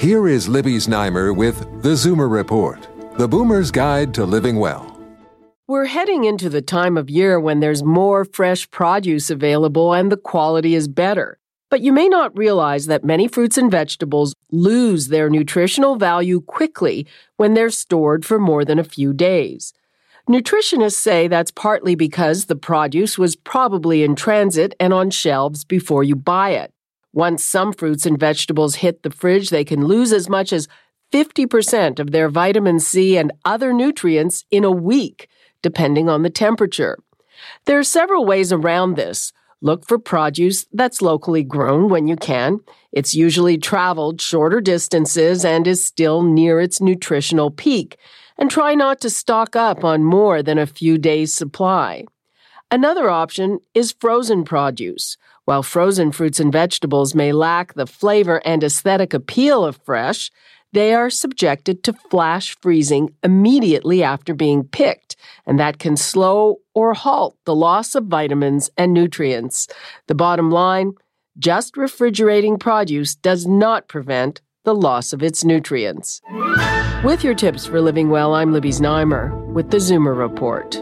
Here is Libby Znaimer with the Zoomer Report, the Boomer's Guide to Living Well. We're heading into the time of year when there's more fresh produce available and the quality is better. But you may not realize that many fruits and vegetables lose their nutritional value quickly when they're stored for more than a few days. Nutritionists say that's partly because the produce was probably in transit and on shelves before you buy it. Once some fruits and vegetables hit the fridge, they can lose as much as 50% of their vitamin C and other nutrients in a week, depending on the temperature. There are several ways around this. Look for produce that's locally grown when you can. It's usually traveled shorter distances and is still near its nutritional peak. And try not to stock up on more than a few days' supply. Another option is frozen produce. While frozen fruits and vegetables may lack the flavor and aesthetic appeal of fresh, they are subjected to flash freezing immediately after being picked, and that can slow or halt the loss of vitamins and nutrients. The bottom line just refrigerating produce does not prevent the loss of its nutrients. With your tips for living well, I'm Libby Znaimer with the Zoomer Report.